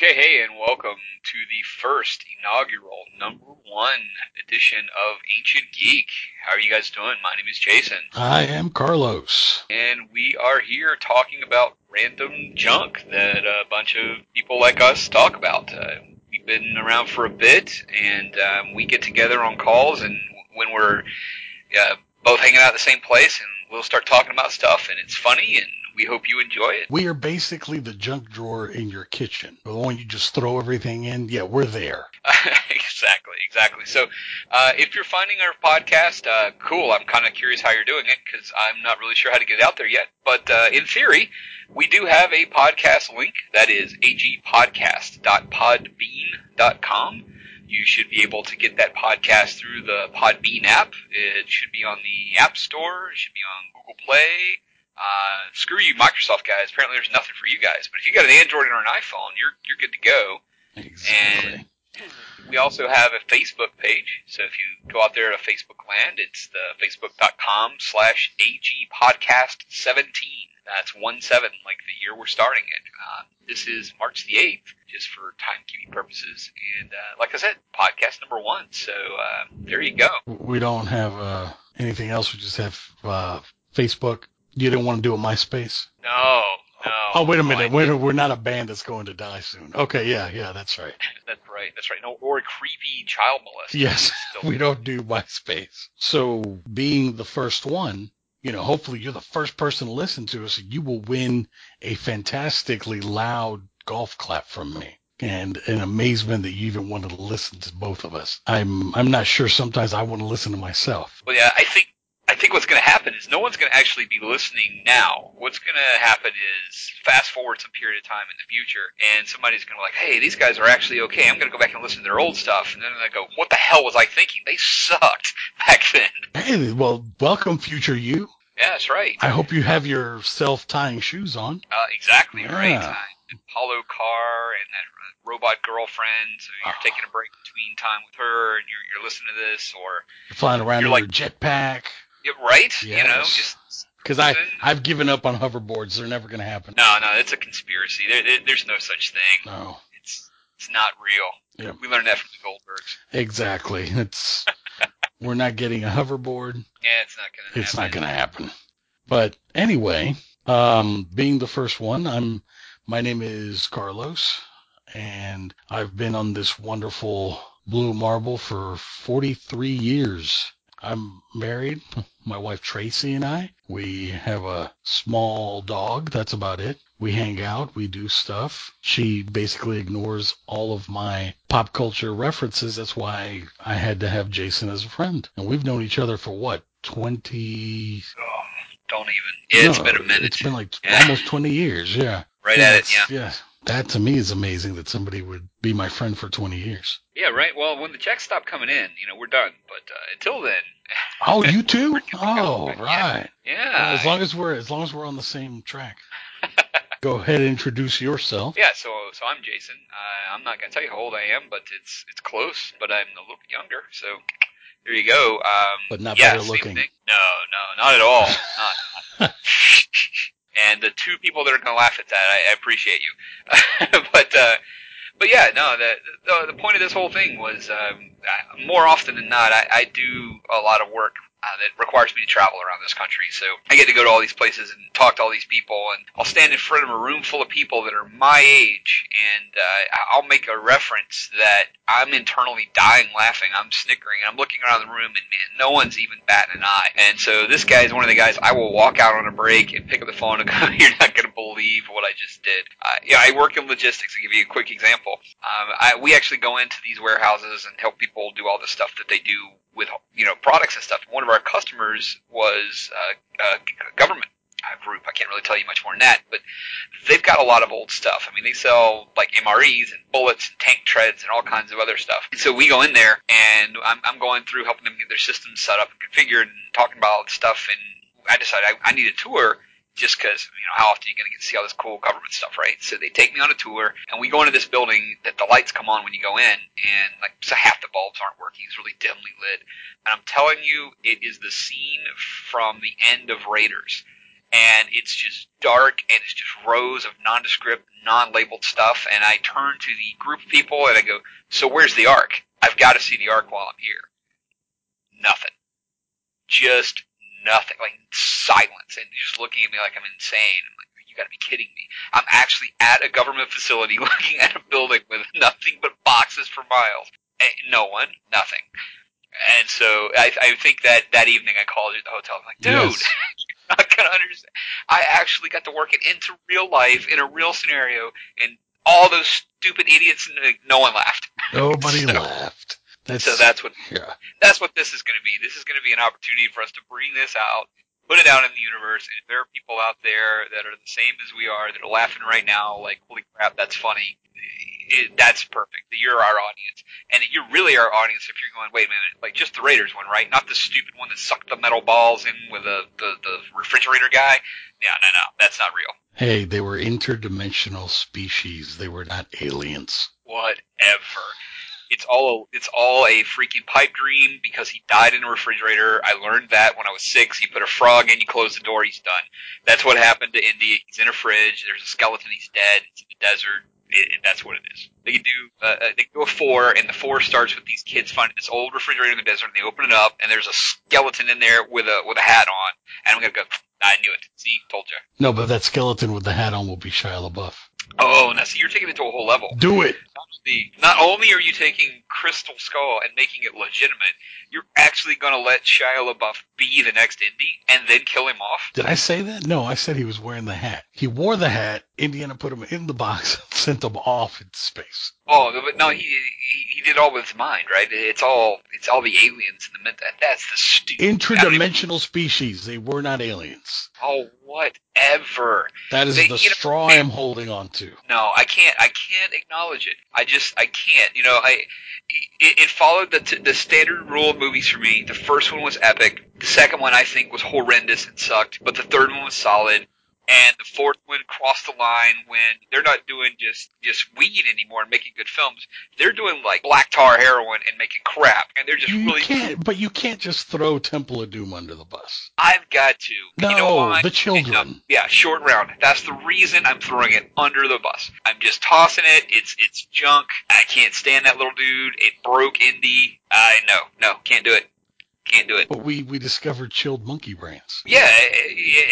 Okay, hey, and welcome to the first inaugural number one edition of Ancient Geek. How are you guys doing? My name is Jason. I am Carlos. And we are here talking about random junk that a bunch of people like us talk about. Uh, we've been around for a bit, and um, we get together on calls, and when we're uh, both hanging out at the same place, and we'll start talking about stuff, and it's funny, and we hope you enjoy it. We are basically the junk drawer in your kitchen. The one you just throw everything in. Yeah, we're there. exactly, exactly. So, uh, if you're finding our podcast, uh, cool. I'm kind of curious how you're doing it because I'm not really sure how to get it out there yet. But uh, in theory, we do have a podcast link. That is agpodcast.podbean.com. You should be able to get that podcast through the Podbean app. It should be on the App Store. It should be on Google Play. Uh, screw you, Microsoft guys. Apparently, there's nothing for you guys. But if you got an Android or an iPhone, you're you're good to go. Exactly. And we also have a Facebook page. So if you go out there to Facebook land, it's the facebook.com slash agpodcast17. That's one seven, like the year we're starting it. Uh, this is March the 8th, just for timekeeping purposes. And uh, like I said, podcast number one. So uh, there you go. We don't have uh, anything else. We just have uh, Facebook. You didn't want to do a MySpace? No, no. Oh, wait a minute. We're, we're not a band that's going to die soon. Okay, yeah, yeah, that's right. that's right. That's right. No, or a creepy child molester. Yes, we don't do MySpace. So being the first one, you know, hopefully you're the first person to listen to us, and you will win a fantastically loud golf clap from me. And an amazement that you even wanted to listen to both of us. I'm I'm not sure. Sometimes I want to listen to myself. Well, yeah, I think I think what's going to happen is no one's going to actually be listening now. What's going to happen is fast forward some period of time in the future, and somebody's going to be like, "Hey, these guys are actually okay. I'm going to go back and listen to their old stuff," and then they go, "What the hell was I thinking? They sucked back then." Hey, well, welcome, future you. Yeah, that's right. I hope you have your self-tying shoes on. Uh, exactly Yeah. right. Apollo car and that uh, robot girlfriend. So you're Oh. taking a break between time with her, and you're you're listening to this, or You're flying around You're in like- your jetpack. Right? You know, just Because I I've given up on hoverboards. They're never going to happen. no, no. It's a conspiracy. There, there, there's no such thing. No. It's it's not real. Yeah. We learned that from the Goldbergs. Exactly. It's we're not getting a hoverboard. Yeah, it's not gonna. It's happen. not going to happen. But anyway, um, being the first one, I'm. My name is Carlos, and I've been on this wonderful blue marble for 43 years. I'm married. My wife Tracy and I. We have a small dog. That's about it. We hang out. We do stuff. She basically ignores all of my pop culture references. That's why I had to have Jason as a friend. And we've known each other for what? 20. Oh, don't even. Yeah, it's No, been a minute. It's been like Yeah. almost 20 years. Yeah. right yeah, at it. Yeah. Yeah. That to me is amazing that somebody would be my friend for 20 years. Yeah. Right. Well, when the checks stop coming in, you know, we're done. But uh, until then, Oh, you too? We're good to go. Oh, Yeah. right. yeah. as long as we're as long as we're on the same track. Go ahead and introduce yourself. Yeah, so so I'm Jason. Uh, I'm not gonna tell you how old I am, but it's it's close. But I'm a little younger, so there you go. Um, But not yeah, better looking. thing. No, no, not at all. not. And the two people that are gonna laugh at that, I, I appreciate you. but uh, but yeah, no. The, the the point of this whole thing was um, uh, more often than not, I, I do a lot of work uh, that requires me to travel around this country. So I get to go to all these places and talk to all these people, and I'll stand in front of a room full of people that are my age, and uh, I'll make a reference that I'm internally dying laughing. I'm snickering, and I'm looking around the room, and man, no one's even batting an eye. And so this guy is one of the guys I will walk out on a break and pick up the phone and go, "You're not going to believe what I just did." Uh, yeah, I work in logistics. To give you a quick example, um, I, we actually go into these warehouses and help people do all the stuff that they do with you know products and stuff. One of our customers was uh, uh, government group. I can't really tell you much more than that, but they've got a lot of old stuff. I mean, they sell like MREs and bullets and tank treads and all kinds of other stuff. And so we go in there and I'm, I'm going through helping them get their systems set up and configured and talking about all the stuff. And I decided I, I need a tour just because you know how often you're you going to get to see all this cool government stuff, right? So they take me on a tour, and we go into this building that the lights come on when you go in, and like so half the bulbs aren't working; it's really dimly lit. And I'm telling you, it is the scene from the end of Raiders. and it's just dark and it's just rows of nondescript, non-labeled stuff. And I turn to the group of people and I go, "So where's the Ark? I've got to see the Ark while I'm here." Nothing. Just nothing. Like silence, and just looking at me like I'm insane. I'm like, "You got to be kidding me!" I'm actually at a government facility looking at a building with nothing but boxes for miles. And no one, nothing. And so I, I think that that evening I called you at the hotel. I'm like, dude, Yes. you're not gonna understand. I actually got to work it into real life in a real scenario, and all those stupid idiots. No one laughed. Nobody So- laughed. That's, So that's what yeah. that's what this is going to be. This is going to be an opportunity for us to bring this out, put it out in the universe, and if there are people out there that are the same as we are that are laughing right now, like holy crap, that's funny. It, that's perfect. You're our audience, and you're really our audience if you're going. Wait a minute, like just the Raiders one, right? Not the stupid one that sucked the metal balls in with the the, the refrigerator guy. No, no, no, that's not real. Hey, they were interdimensional species. They were not aliens. whatever. It's all it's all a freaking pipe dream because he died in a refrigerator. I learned that when I was six. You put a frog in, you close the door, he's done. That's what happened to Indy. He's in a fridge. There's a skeleton. He's dead. It's in the desert. It, it, that's what it is. They can do uh, uh, they can do a four, and the four starts with these kids finding this old refrigerator in the desert, and they open it up, and there's a skeleton in there with a with a hat on, and I'm gonna go. I knew it. See, told you. No, but that skeleton with the hat on will be Shia LaBeouf. Oh, now see, you're taking it to a whole level. Do it. the not only are you taking Crystal Skull and making it legitimate, you're actually going to let Shia LaBeouf be the next Indy and then kill him off. Did I say that? No, I said he was wearing the hat. He wore the hat. Indiana put him in the box sent him off into space. Oh, but no, he he, he did all with his mind, right? It's all it's all the aliens in the mid. That, that's the stupid. Interdimensional species. They were not aliens. Oh, whatever. That is They- the know, straw I am holding on to. No, I can't. I can't acknowledge it. I just I can't. You know, I it, it followed the t- the standard rule of movies for me. The first one was epic. The second one I think was horrendous and sucked, but the third one was solid. And the fourth one crossed the line when they're not doing just just weed anymore and making good films. They're doing like black tar heroin and making crap, and they're just You really. can't, but you can't just throw Temple of Doom under the bus. I've got to. No, you know the children. Yeah, short round. That's the reason I'm throwing it under the bus. I'm just tossing it. It's it's junk. I can't stand that little dude. It broke Indy. I no no can't do it. Can't do it. But we we discovered chilled monkey brains. Yeah,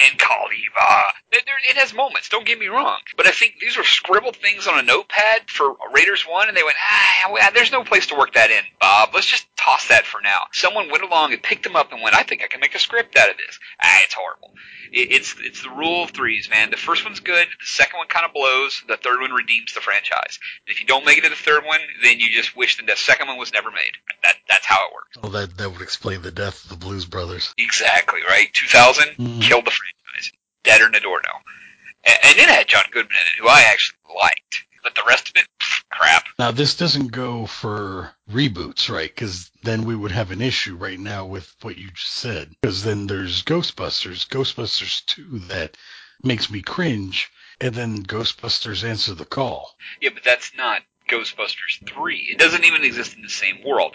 and Kali Ma. There, there- it has moments. Don't get me wrong, but I think these were scribbled things on a notepad for Raiders One, and they went, ah, there's no place to work that in, Bob. Let's just toss that for now. Someone went along and picked them up and went, I think I can make a script out of this. Ah, it's horrible. It's it's the rule of threes, man. The first one's good. The second one kind of blows. The third one redeems the franchise. And if you don't make it to the third one, then you just wish that the second one was never made. That that's how it works. Well, that that would explain the death of the Blues Brothers. Exactly right. 2000 Mhm. killed the franchise. Dead or Nadorno. And, and it had John Goodman in it, who I actually liked. But the rest of it, pff, crap. Now this doesn't go for reboots, right? Because then we would have an issue right now with what you just said. Because then there's Ghostbusters, Ghostbusters 2 that makes me cringe, and then Ghostbusters Answer the Call. Yeah, but that's not Ghostbusters 3. It doesn't even exist in the same world.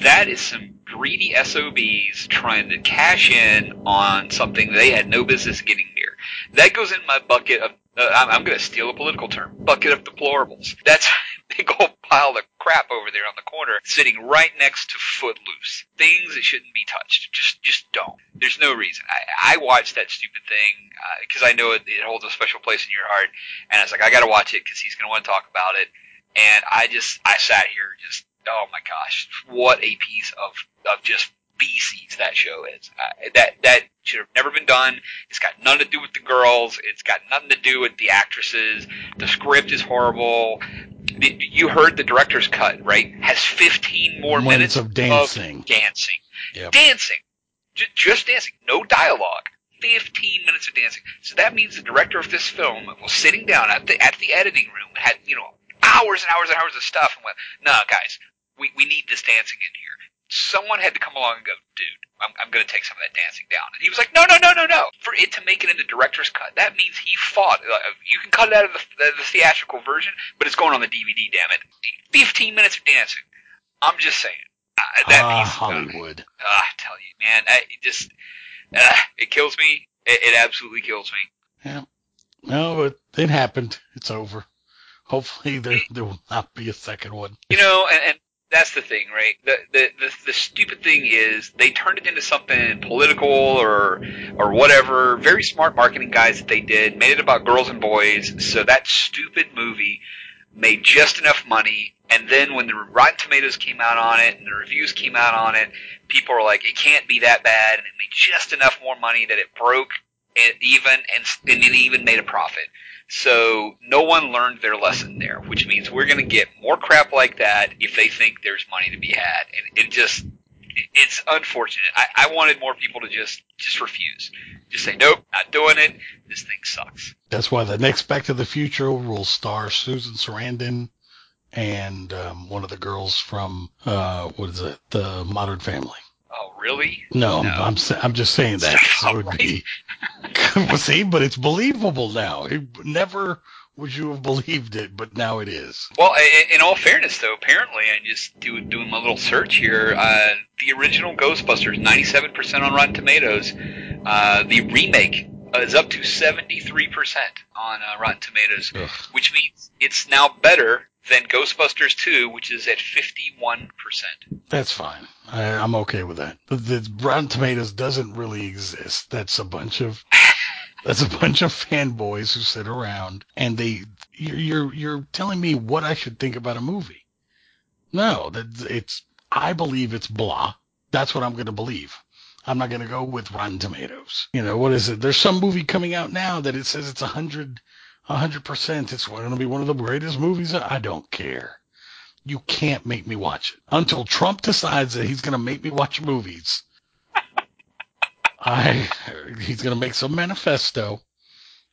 That is some greedy SOBs trying to cash in on something they had no business getting near. That goes in my bucket of, uh, I'm, I'm going to steal a political term, bucket of deplorables. That's a big old pile of crap over there on the corner, sitting right next to Footloose. Things that shouldn't be touched. Just, just don't. There's no reason. I, I watched that stupid thing because I know it, it holds a special place in your heart, and I was like, I got to watch it because he's going to want to talk about it and I just I sat here just oh my gosh, what a piece of of just feces that show is. Uh, that that should have never been done. It's got nothing to do with the girls. It's got nothing to do with the actresses. The script is horrible. The- You heard the director's cut, right? Has 15 more Minutes minutes of dancing. dancing, Yep. dancing, J- just dancing, no dialogue. 15 minutes of dancing. So that means the director of this film was sitting down at the at the editing room, had you know hours and hours and hours of stuff, and went, "No, guys, we we need this dancing in here." Someone had to come along and go, "Dude, I'm I'm going to take some of that dancing down." And he was like, "No, no, no, no, no." For it to make it into director's cut, that means he fought. Uh, you can cut it out of the, the theatrical version, but it's going on the DVD. Damn it! 15 minutes of dancing. I'm just saying. Uh, that ah, piece, uh, Hollywood. Ah, I tell you, man, I it just uh, it kills me. It, it absolutely kills me. Yeah. No, it, it happened. It's over. Hopefully there there will not be a second one. You know, and, and that's the thing, right? The, the the the stupid thing is they turned it into something political or or whatever. Very smart marketing guys that they did made it about girls and boys. So that stupid movie made just enough money. And then when the Rotten Tomatoes came out on it and the reviews came out on it, people were like, "It can't be that bad," and it made just enough more money that it broke even and, and it even made a profit. So no one learned their lesson there, which means we're going to get more crap like that if they think there's money to be had. And it just, it's unfortunate. I, I wanted more people to just, just refuse. Just say, nope, not doing it. This thing sucks. That's why the next Back to the Future will star Susan Sarandon and um, one of the girls from, uh, what is it, The Modern Family. Oh, really? No, no. I'm I'm just saying that would be. see, but it's believable now. It never would you have believed it, but now it is. Well, in all fairness, though, apparently, I just do, doing my little search here. Uh, the original Ghostbusters, 97% on Rotten Tomatoes. Uh, the remake is up to 73% on uh, Rotten Tomatoes, Ugh. which means it's now better than Ghostbusters 2, which is at 51%. That's fine. I, am okay with that. The, the Rotten Tomatoes doesn't really exist. That's a bunch of that's a bunch of fanboys who sit around and they you're you're, you're telling me what I should think about a movie. No, that it's I believe it's blah. That's what I'm going to believe. I'm not going to go with Rotten Tomatoes. You know, what is it? There's some movie coming out now that it says it's a hundred hundred percent. It's going to be one of the greatest movies. I don't care. You can't make me watch it until Trump decides that he's going to make me watch movies. I he's going to make some manifesto,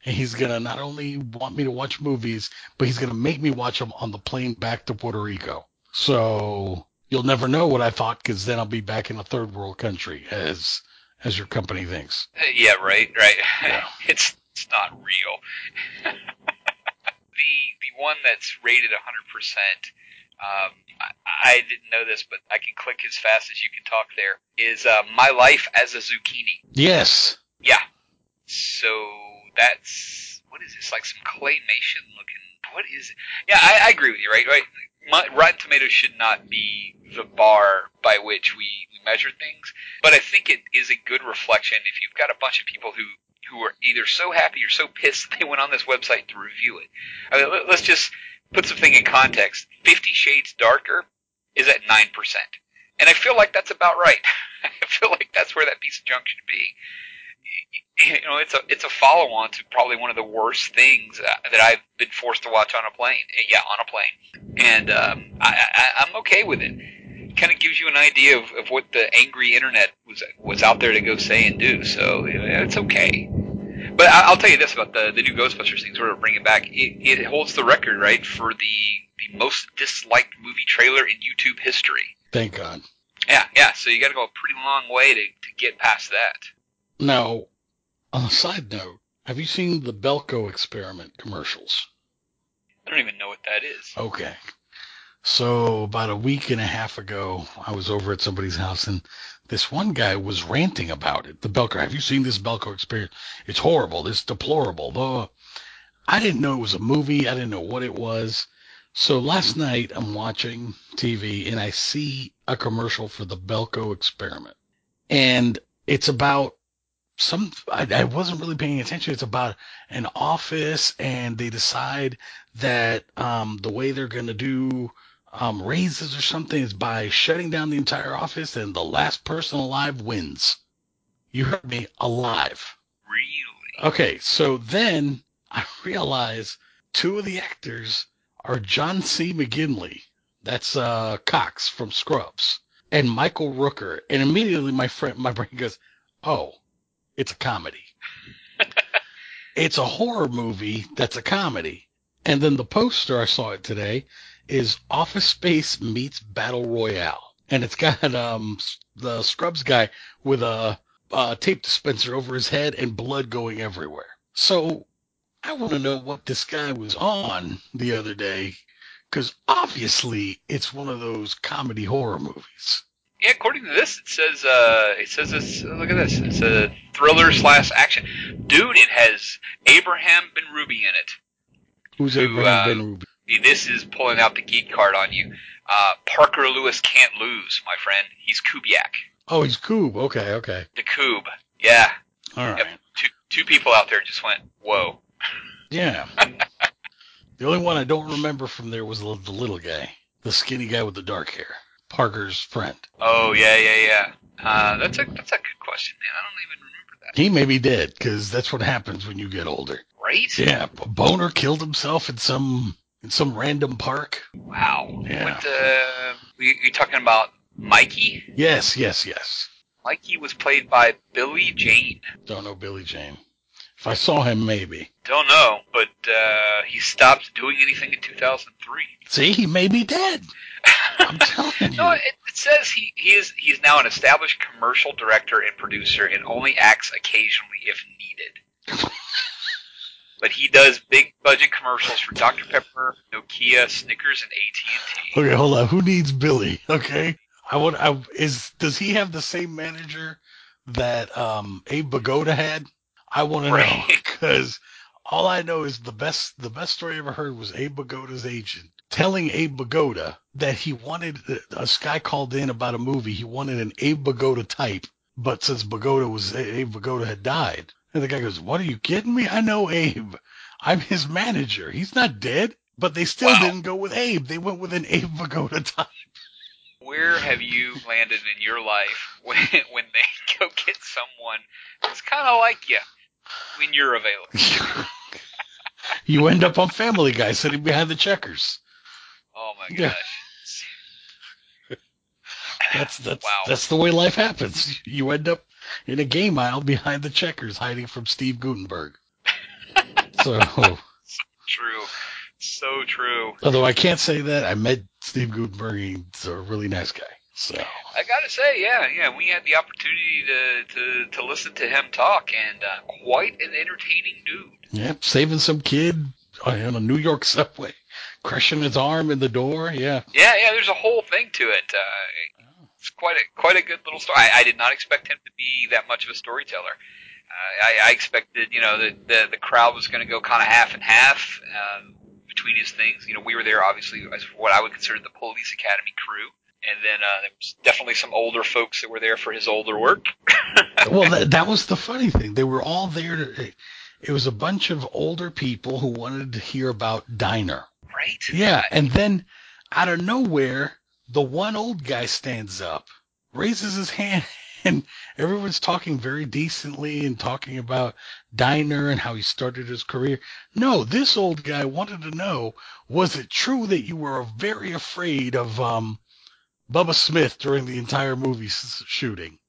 and he's going to not only want me to watch movies, but he's going to make me watch them on the plane back to Puerto Rico. So you'll never know what I thought because then I'll be back in a third world country as as your company thinks. Uh, yeah, right, right. Yeah. It's it's not real. the the one that's rated 100%. Um, I, I, didn't know this, but I can click as fast as you can talk. There is uh, my life as a zucchini. Yes. Yeah. So that's what is this? Like some claymation looking. What is it? Yeah, I, I agree with you. Right, right. My, Rotten Tomatoes should not be the bar by which we, we measure things, but I think it is a good reflection if you've got a bunch of people who who are either so happy or so pissed they went on this website to review it. I mean, let's just put something in context. Fifty Shades Darker is at nine percent, and I feel like that's about right. I feel like that's where that piece of junk should be. You know, it's a it's a follow on to probably one of the worst things that I've been forced to watch on a plane. Yeah, on a plane, and um, I, I, I'm okay with it kind of gives you an idea of, of what the angry internet was was out there to go say and do. So it's okay. But I'll tell you this about the the new Ghostbusters thing. Sort of bring it back. It, it holds the record, right, for the the most disliked movie trailer in YouTube history. Thank God. Yeah, yeah. So you got to go a pretty long way to to get past that. Now, on a side note, have you seen the Belko experiment commercials? I don't even know what that is. Okay. So about a week and a half ago, I was over at somebody's house and this one guy was ranting about it. The Belko. Have you seen this Belko experience? It's horrible. It's deplorable. Though I didn't know it was a movie. I didn't know what it was. So last night I'm watching TV and I see a commercial for the Belko experiment. And it's about some, I, I wasn't really paying attention. It's about an office and they decide that, um, the way they're going to do um, raises or something is by shutting down the entire office and the last person alive wins. You heard me alive. Really? Okay, so then I realize two of the actors are John C. McGinley, that's uh, Cox from Scrubs, and Michael Rooker. And immediately my friend, my brain goes, "Oh, it's a comedy. it's a horror movie that's a comedy." And then the poster I saw it today is Office Space meets Battle Royale, and it's got um the Scrubs guy with a, a tape dispenser over his head and blood going everywhere. So I want to know what this guy was on the other day, because obviously it's one of those comedy horror movies. yeah, according to this, it says uh, it says this. Look at this. It's a thriller slash action. Dude, it has Abraham Benrubi in it. Who's Who, Abraham uh, Benrubi? This is pulling out the geek card on you. Uh, Parker Lewis can't lose, my friend. He's Kubiak. Oh, he's Coob. Okay, okay. The Coob. Yeah. All right. Yep. Two two people out there just went, whoa. Yeah. the only one I don't remember from there was the, the little guy, the skinny guy with the dark hair, Parker's friend. Oh yeah, yeah, yeah. Uh, that's a that's a good question, man. I don't even remember that. He may be dead because that's what happens when you get older. Right? Yeah, Boner killed himself in some in some random park. Wow. Yeah. What uh, we you talking about Mikey? Yes, yes, yes. Mikey was played by Billy Jayne. Don't know Billy Jayne. If I saw him, maybe. Don't know, but uh, he stopped doing anything in 2003. See, he may be dead. I'm telling you. No, it, it says he, he is he's now an established commercial director and producer and only acts occasionally if needed. but he does big budget commercials for Dr Pepper, Nokia, Snickers, and AT&T. Okay, hold on. Who needs Billy? Okay, I would. I is does he have the same manager that um Abe Vigoda had? I want to know because all I know is the best. The best story I ever heard was Abe Vigoda's agent telling Abe Vigoda that he wanted a guy called in about a movie. He wanted an Abe Vigoda type, but since Vigoda was Abe Vigoda had died, and the guy goes, "What are you kidding me? I know Abe. I'm his manager. He's not dead." But they still Wow. didn't go with Abe. They went with an Abe Vigoda type. Where have you landed in your life when when they go get someone that's kind of like you when you're available? you end up on Family Guy sitting behind the checkers. Oh my Yeah. That's that's Wow. that's the way life happens. You end up in a game aisle behind the checkers, hiding from Steve Guttenberg. So, True. So true. although I can't say that, I met Steve Guttenberg. He's a really nice guy. So, I gotta say, yeah, yeah, we had the opportunity to to, to listen to him talk, and uh, quite an entertaining dude. yeah, saving some kid on a New York subway, crushing his arm in the door. Yeah, Yeah, yeah. There's a whole thing to it. Uh, it's quite a quite a good little story. I, I did not expect him to be that much of a storyteller. Uh, I, I expected, you know, that the the crowd was going to go kind of half and half um, between his things. You know, we were there obviously as what I would consider the police academy crew, and then uh, there was definitely some older folks that were there for his older work. well, that, that was the funny thing. They were all there to. It was a bunch of older people who wanted to hear about Diner. right? Yeah, and then out of nowhere, the one old guy stands up, raises his hand, and everyone's talking very decently and talking about Diner and how he started his career. No, this old guy wanted to know, was it true that you were very afraid of um Bubba Smith during the entire movie s- shooting?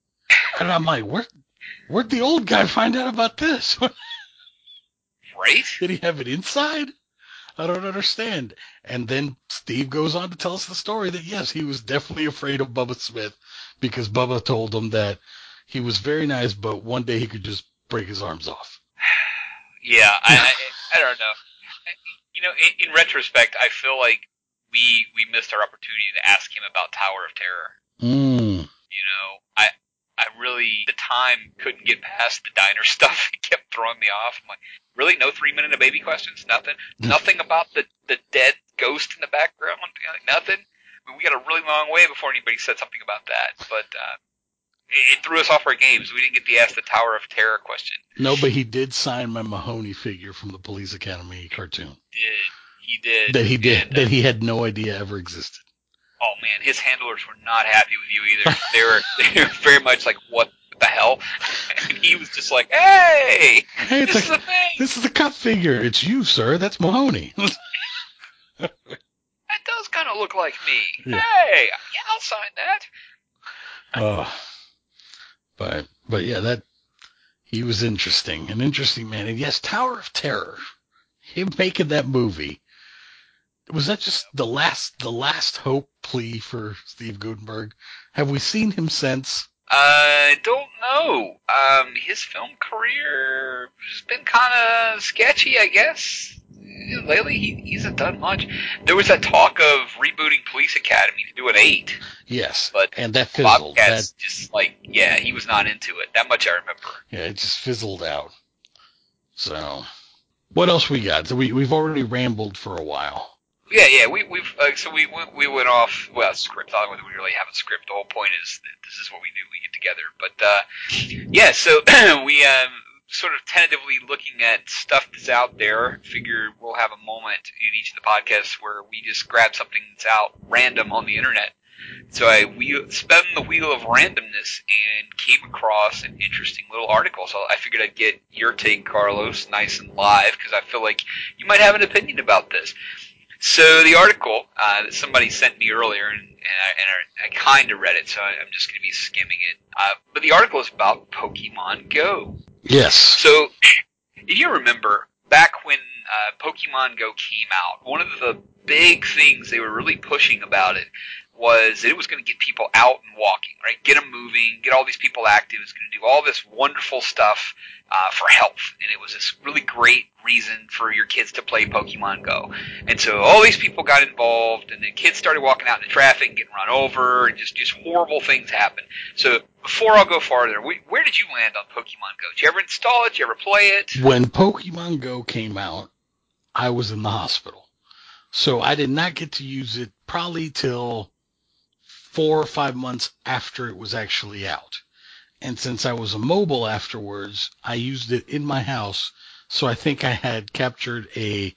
And I'm like, where where'd the old guy find out about this? Right? Did he have it inside? I don't understand. And then Steve goes on to tell us the story that yes, he was definitely afraid of Bubba Smith because Bubba told him that he was very nice, but one day he could just break his arms off. Yeah, I, I, I don't know. You know, in, in retrospect, I feel like we we missed our opportunity to ask him about Tower of Terror. Mm. You know, I I really the time couldn't get past the diner stuff. It kept throwing me off. I'm like, really, no three minute of baby questions? Nothing. Nothing about the the dead ghost in the background? Like, Nothing. I mean, we got a really long way before anybody said something about that. But uh, it, it threw us off our games. We didn't get the ask the Tower of Terror question. No, but he did sign my Mahoney figure from the Police Academy cartoon Did he did that he did And, uh, that he had no idea ever existed. Oh man, his handlers were not happy with you either. They were they were very much like, what the hell? And he was just like, hey, Hey, this is a thing. this is a cop figure. It's you, sir. That's Mahoney. That does kind of look like me. Yeah. Hey, yeah, I'll sign that. Oh, but but yeah, that he was interesting, an interesting man. And yes, Tower of Terror, him making that movie. Was that just the last the last hope plea for Steve Guttenberg? Have we seen him since? I don't know. Um, his film career has been kind of sketchy, I guess. Lately, he, he hasn't done much. There was that talk of rebooting Police Academy to do an eight. Yes, But and that fizzled. Bobcats That, just like yeah, he was not into it. That much I remember. yeah, it just fizzled out. So, what else we got? So we we've already rambled for a while. Yeah, yeah, we we've uh, so we went we went off well script. I don't know whether we really have a script. The whole point is that this is what we do. We get together. But uh, yeah, so we um sort of tentatively looking at stuff that's out there. Figure we'll have a moment in each of the podcasts where we just grab something that's out random on the internet. So I we spun the wheel of randomness and came across an interesting little article. So I figured I'd get your take, Carlos, nice and live because I feel like you might have an opinion about this. So the article uh, that somebody sent me earlier, and, and I, and I, I kind of read it, so I, I'm just going to be skimming it. Uh, but the article is about Pokemon Go. Yes. So if you remember back when uh, Pokemon Go came out, one of the big things they were really pushing about it was it was going to get people out and walking, right? Get them moving, get all these people active. It's going to do all this wonderful stuff uh, for health, and it was this really great reason for your kids to play Pokemon Go. And so all these people got involved, and the kids started walking out into traffic, and getting run over, and just just horrible things happened. So before I'll go farther, we, where did you land on Pokemon Go? Did you ever install it? Did you ever play it? When Pokemon Go came out, I was in the hospital. So I did not get to use it probably till four or five months after it was actually out. And since I was mobile afterwards, I used it in my house. So I think I had captured a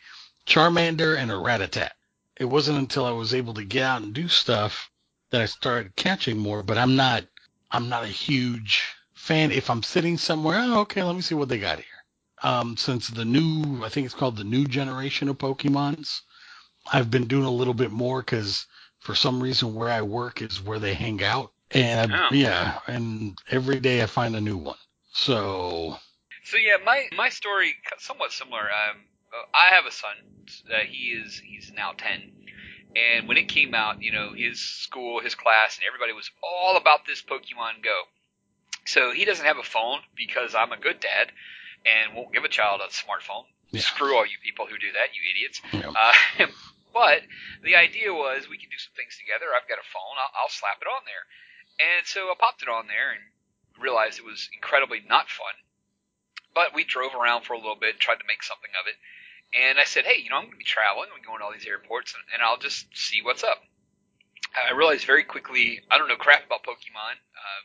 Charmander and a Rattata. It wasn't until I was able to get out and do stuff that I started catching more, but I'm not, I'm not a huge fan. If I'm sitting somewhere, oh, okay, let me see what they got here. Um, since the new, I think it's called the new generation of Pokemons, I've been doing a little bit more because for some reason where I work is where they hang out. And I, Oh. yeah, and every day I find a new one. So So yeah, my my story somewhat similar. Um, I have a son. Uh, he is he's now ten, and when it came out, you know, his school, his class, and everybody was all about this Pokemon Go. So he doesn't have a phone because I'm a good dad and won't give a child a smartphone. Yeah. Screw all you people who do that, you idiots. know, Uh, but the idea was we can do some things together. I've got a phone. I'll, I'll slap it on there. And so I popped it on there and realized it was incredibly not fun. But we drove around for a little bit, tried to make something of it. And I said, hey, you know, I'm going to be traveling. I'm going to all these airports, and, and I'll just see what's up. I realized very quickly, I don't know crap about Pokemon uh,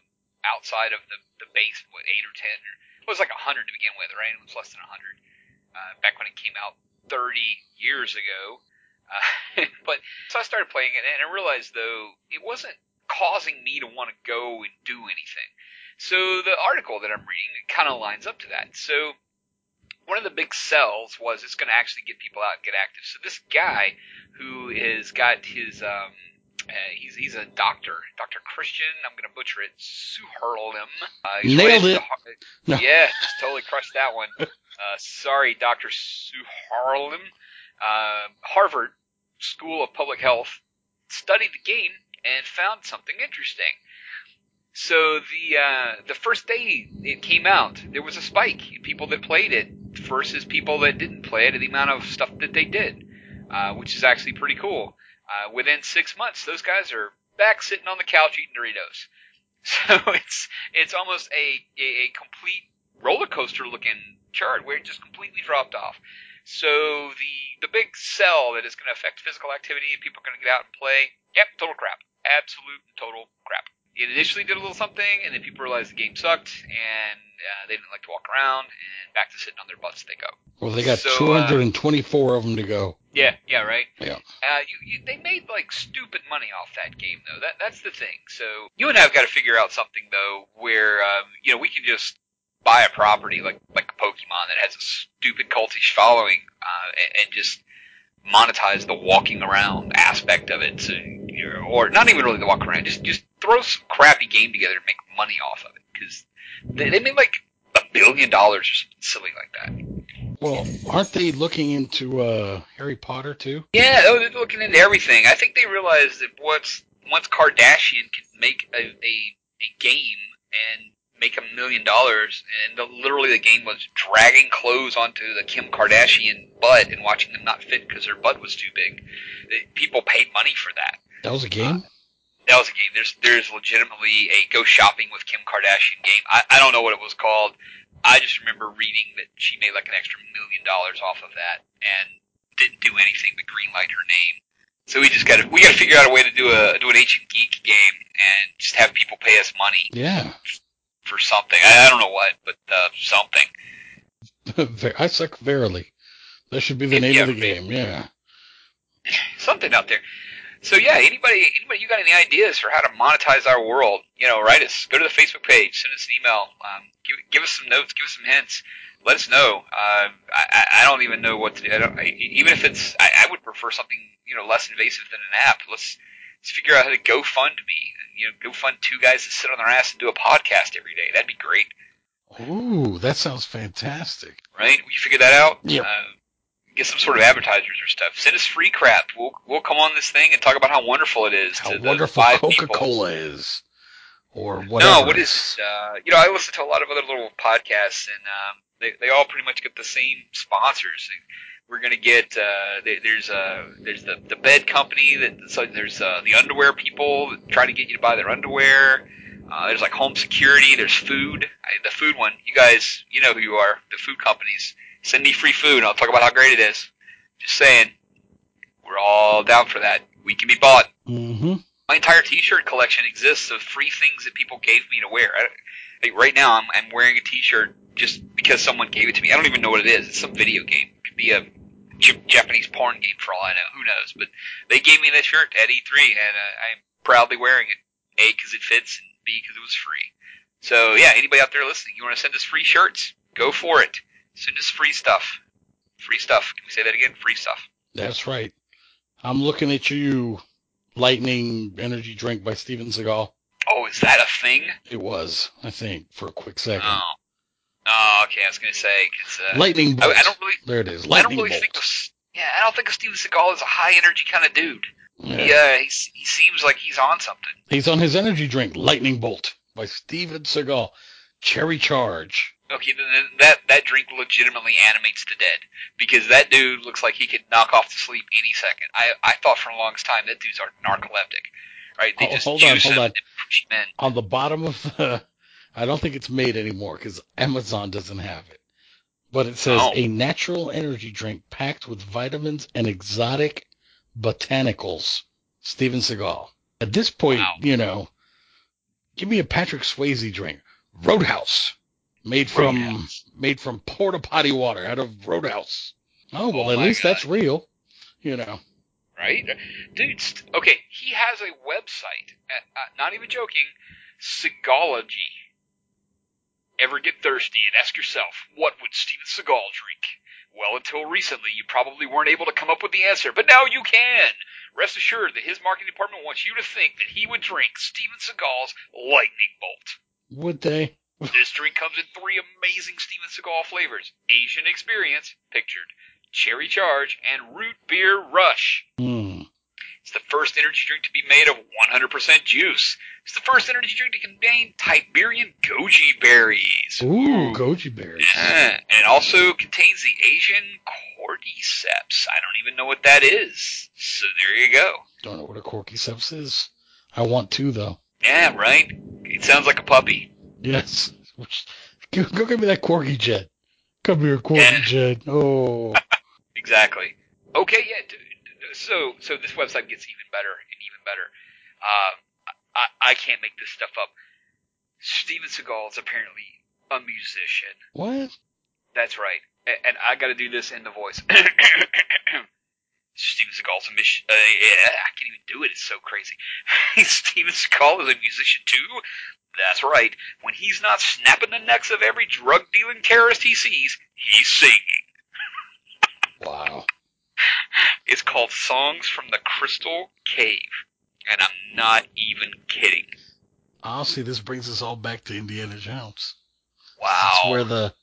outside of the, the base, what, 8 or 10. Or, it was like 100 to begin with, right? It was less than 100 uh, back when it came out 30 years ago. Uh, but so I started playing it, and I realized though it wasn't causing me to want to go and do anything. So the article that I'm reading it kind of lines up to that. So one of the big sells was it's going to actually get people out and get active. So this guy who has got his um, uh, he's he's a doctor, Doctor Christian. I'm going to butcher it. Suharlim. Uh, Nailed it. No. Yeah, just totally crushed that one. Uh, sorry, Doctor Suharlim. Uh, Harvard School of Public Health studied the game and found something interesting. So the uh, the first day it came out, there was a spike in people that played it versus people that didn't play it, and the amount of stuff that they did, uh, which is actually pretty cool. Uh, within six months, those guys are back sitting on the couch eating Doritos. So it's it's almost a a, a complete roller coaster looking chart where it just completely dropped off. So the the big sell that is going to affect physical activity and people are going to get out and play, yep, total crap, absolute total crap. It initially did a little something, and then people realized the game sucked, and uh, they didn't like to walk around, and back to sitting on their butts they go. well, they got So, uh, 224 of them to go. Yeah, yeah, right. Yeah. Uh, you, you, they made like stupid money off that game though. That that's the thing. So you and I have got to figure out something though where um, you know we can just buy a property like like Pokemon that has a stupid cultish following uh, and, and just monetize the walking around aspect of it. So, or not even really the walk around. Just just throw some crappy game together and make money off of it because they, they made like a billion dollars or something silly like that. Well, aren't they looking into uh, Harry Potter too? Yeah, they're looking into everything. I think they realize that once once Kardashian can make a, a, a game and make a million dollars, and the, literally the game was dragging clothes onto the Kim Kardashian butt and watching them not fit because her butt was too big. The- People paid money for that. That was a game. Uh, that was a game. There's there's legitimately a go shopping with Kim Kardashian game. I, I don't know what it was called. I just remember reading that she made like an extra million dollars off of that and didn't do anything but greenlight her name. So we just got to we got to figure out a way to do a do an ancient geek game and just have people pay us money Yeah. For something. I, I don't know what, but uh, something. I suck verily. That should be the name Yeah, of the game. Yeah. something out there. So yeah, anybody, anybody, you got any ideas for how to monetize our world? You know, write us. Go to the Facebook page, send us an email, um, give, give us some notes, give us some hints. Let us know. Uh, I, I- I don't even know what to do. I don't, I, even if it's, I, I would prefer something you know less invasive than an app. Let's let's figure out how to GoFundMe. You know, go fund two guys to sit on their ass and do a podcast every day. That'd be great, Ooh, that sounds fantastic. right? You figure that out. Yeah. Uh, get some sort of advertisers or stuff. Send us free crap. We'll we'll come on this thing and talk about how wonderful it is. How wonderful Coca. Cola is. Or whatever. No, what is? Uh, you know, I listen to a lot of other little podcasts, and um, they they all pretty much get the same sponsors. We're gonna get uh, there's uh, there's the the bed company that so there's uh, the underwear people that try to get you to buy their underwear. Uh, there's like home security. There's food. I, the food one, you guys, you know who you are. The food companies send me free food. and I'll talk about how great it is. Just saying, we're all down for that. We can be bought Mm-hmm. my entire T-shirt collection exists of free things that people gave me to wear. I, like right now, I'm, I'm wearing a T-shirt just because someone gave it to me. I don't even know what it is. It's some video game. It could be a Japanese porn game for all I know. Who knows? But they gave me this shirt at E3, and uh, I'm proudly wearing it. A, because it fits, and B, because it was free. So yeah, anybody out there listening, you want to send us free shirts? Go for it. Send us free stuff. Free stuff. Can we say that again? Free stuff. That's right. I'm looking at you, Lightning Energy Drink by Steven Seagal. Oh, is that a thing? It was, I think, for a quick second. Oh. Oh, okay. I was gonna say because uh, Lightning I, Bolt. I don't really, there it is. I don't really Bolt. think of, yeah, I don't think of Steven Seagal as a high energy kind of dude. Yeah. He, uh, he's, he seems like he's on something. He's on his energy drink, Lightning Bolt by Steven Seagal. Cherry Charge. Okay, then that that drink legitimately animates the dead because that dude looks like he could knock off to sleep any second. I I thought for a long time that dude's are narcoleptic, right? They Oh, just hold on, hold on. and push him in. On the bottom of the, I don't think it's made anymore because Amazon doesn't have it. But it says Oh. a natural energy drink packed with vitamins and exotic botanicals. Steven Seagal. At this point, Wow. you know, give me a Patrick Swayze drink. Roadhouse. Made from Roadhouse. made from porta potty water out of Roadhouse. Oh well, Oh at least God. that's real. You know. right? Dude, st- okay, he has a website. Uh, uh, not even joking. Seagalogy. Ever get thirsty and ask yourself, what would Steven Seagal drink? Well, until recently, you probably weren't able to come up with the answer, but now you can. Rest assured that his marketing department wants you to think that he would drink Steven Seagal's Lightning Bolt. Would they? This drink comes in three amazing Steven Seagal flavors Asian Experience, pictured, Cherry Charge, and Root Beer Rush. Hmm. It's the first energy drink to be made of 100% juice. It's the first energy drink to contain Tibetan goji berries. Ooh, goji berries. Yeah, and it also contains the Asian cordyceps. I don't even know what that is. So there you go. Don't know what a cordyceps is. I want to though. Yeah, right? It sounds like a puppy. Yes. Go, go get me that corgi jet. Come here, corgi Yeah. jet. Oh. Exactly. Okay, yeah. d- d- So, so this website gets even better and even better. Um, I, I can't make this stuff up. Steven Seagal is apparently a musician. what? That's right. A- And I got to do this in the voice. Steven Seagal's a mission. Uh, yeah, I can't even do it. It's so crazy. Steven Seagal is a musician too. That's right. When he's not snapping the necks of every drug dealing terrorist he sees, he's singing. Wow. It's called Songs from the Crystal Cave. And I'm not even kidding. Honestly, this brings us all back to Indiana Jones. Wow. That's where the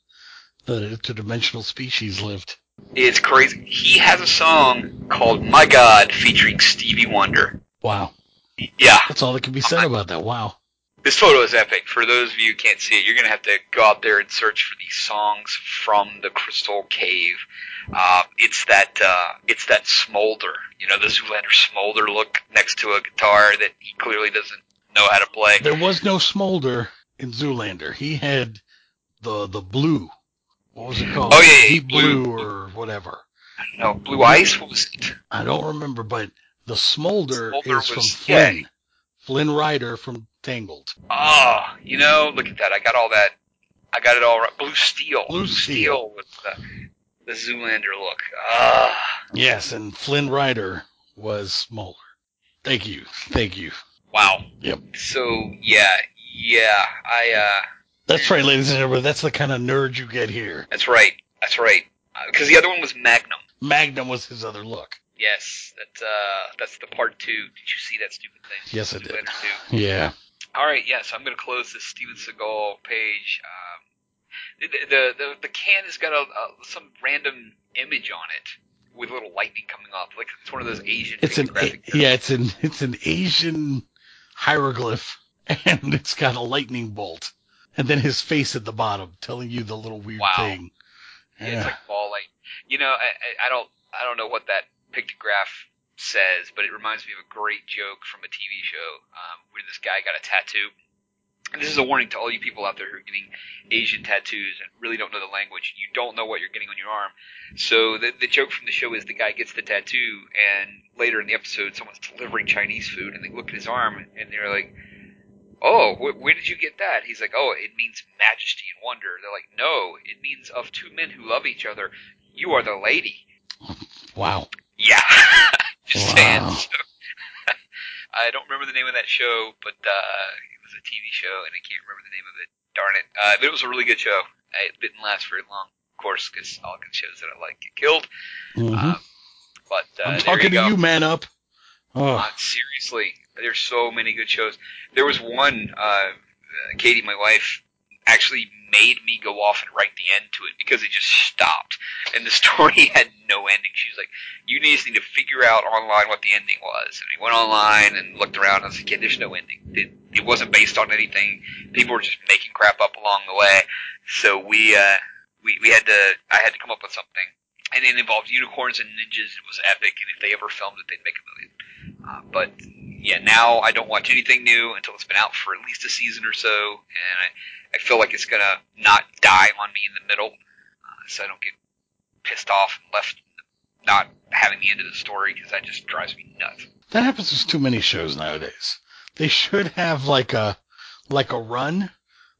the interdimensional species lived. It's crazy. He has a song called My God featuring Stevie Wonder. Wow. Yeah. That's all that can be said about that. Wow. This photo is epic. For those of you who can't see it, you're going to have to go out there and search for these songs from the Crystal Cave. Uh, it's that uh, it's that smolder, you know, the Zoolander smolder look next to a guitar that he clearly doesn't know how to play. There was no smolder in Zoolander. He had the the blue. What was it called? Oh, yeah, yeah, Deep blue. blue or whatever. No, Blue Ice was it? I don't remember, but the smolder, Smolder is from was- Flynn. Flynn Rider from Tangled. Oh, you know, look at that. I got all that. I got it all right. Blue Steel. Blue Steel. with the, the Zoolander look. Ah, Yes, and Flynn Rider was Smolder. Thank you. Thank you. wow. Yep. So yeah, yeah. I. uh That's right, ladies and gentlemen. That's the kind of nerd you get here. That's right. That's right. Because the other one was Magnum. Magnum was his other look. Yes, that's uh, that's the part two. Did you see that stupid thing? Yes, I did. Two. Yeah. All right, yes, I'm going to close this Steven Seagal page. Um, the, the the the can has got a, a some random image on it with little lightning coming off, like it's one of those Asian It's an graphic. yeah, it's an it's an Asian hieroglyph, and it's got a lightning bolt, and then his face at the bottom telling you the little weird Wow. thing. Yeah, it's like ball light. You know, I, I I don't I don't know what that pictograph says, but it reminds me of a great joke from a TV show um, where this guy got a tattoo. And this is a warning to all you people out there who are getting Asian tattoos and really don't know the language. You don't know what you're getting on your arm. So the the joke from the show is the guy gets the tattoo, and later in the episode, someone's delivering Chinese food, and they look at his arm, and they're like, "Oh, wh- where did you get that?" He's like, "Oh, it means majesty and wonder." They're like, "No, it means of two men who love each other, you are the lady." Wow. Yeah, just Wow. saying. So, I don't remember the name of that show, but uh, it was a TV show, and I can't remember the name of it. Darn it! Uh, but it was a really good show. It didn't last very long, of course, because all good shows that I like get killed. Mhm. Uh, but uh, I'm talking you to go. you, man up. Oh, Uh, seriously, there's so many good shows. There was one, uh, Katie, my wife, actually made me go off and write the end to it because it just stopped. And the story had no ending. She was like, you just need to figure out online what the ending was. And I went online and looked around and I was like, yeah, there's no ending. It, it wasn't based on anything. People were just making crap up along the way. So we, uh, we, we had to, I had to come up with something. And it involved unicorns and ninjas. It was epic. And if they ever filmed it, they'd make a million. Uh, but yeah, now I don't watch anything new until it's been out for at least a season or so, and I, I feel like it's gonna not die on me in the middle, uh, so I don't get pissed off and left not having the end of the story because that just drives me nuts. that happens with too many shows nowadays. They should have like a like a run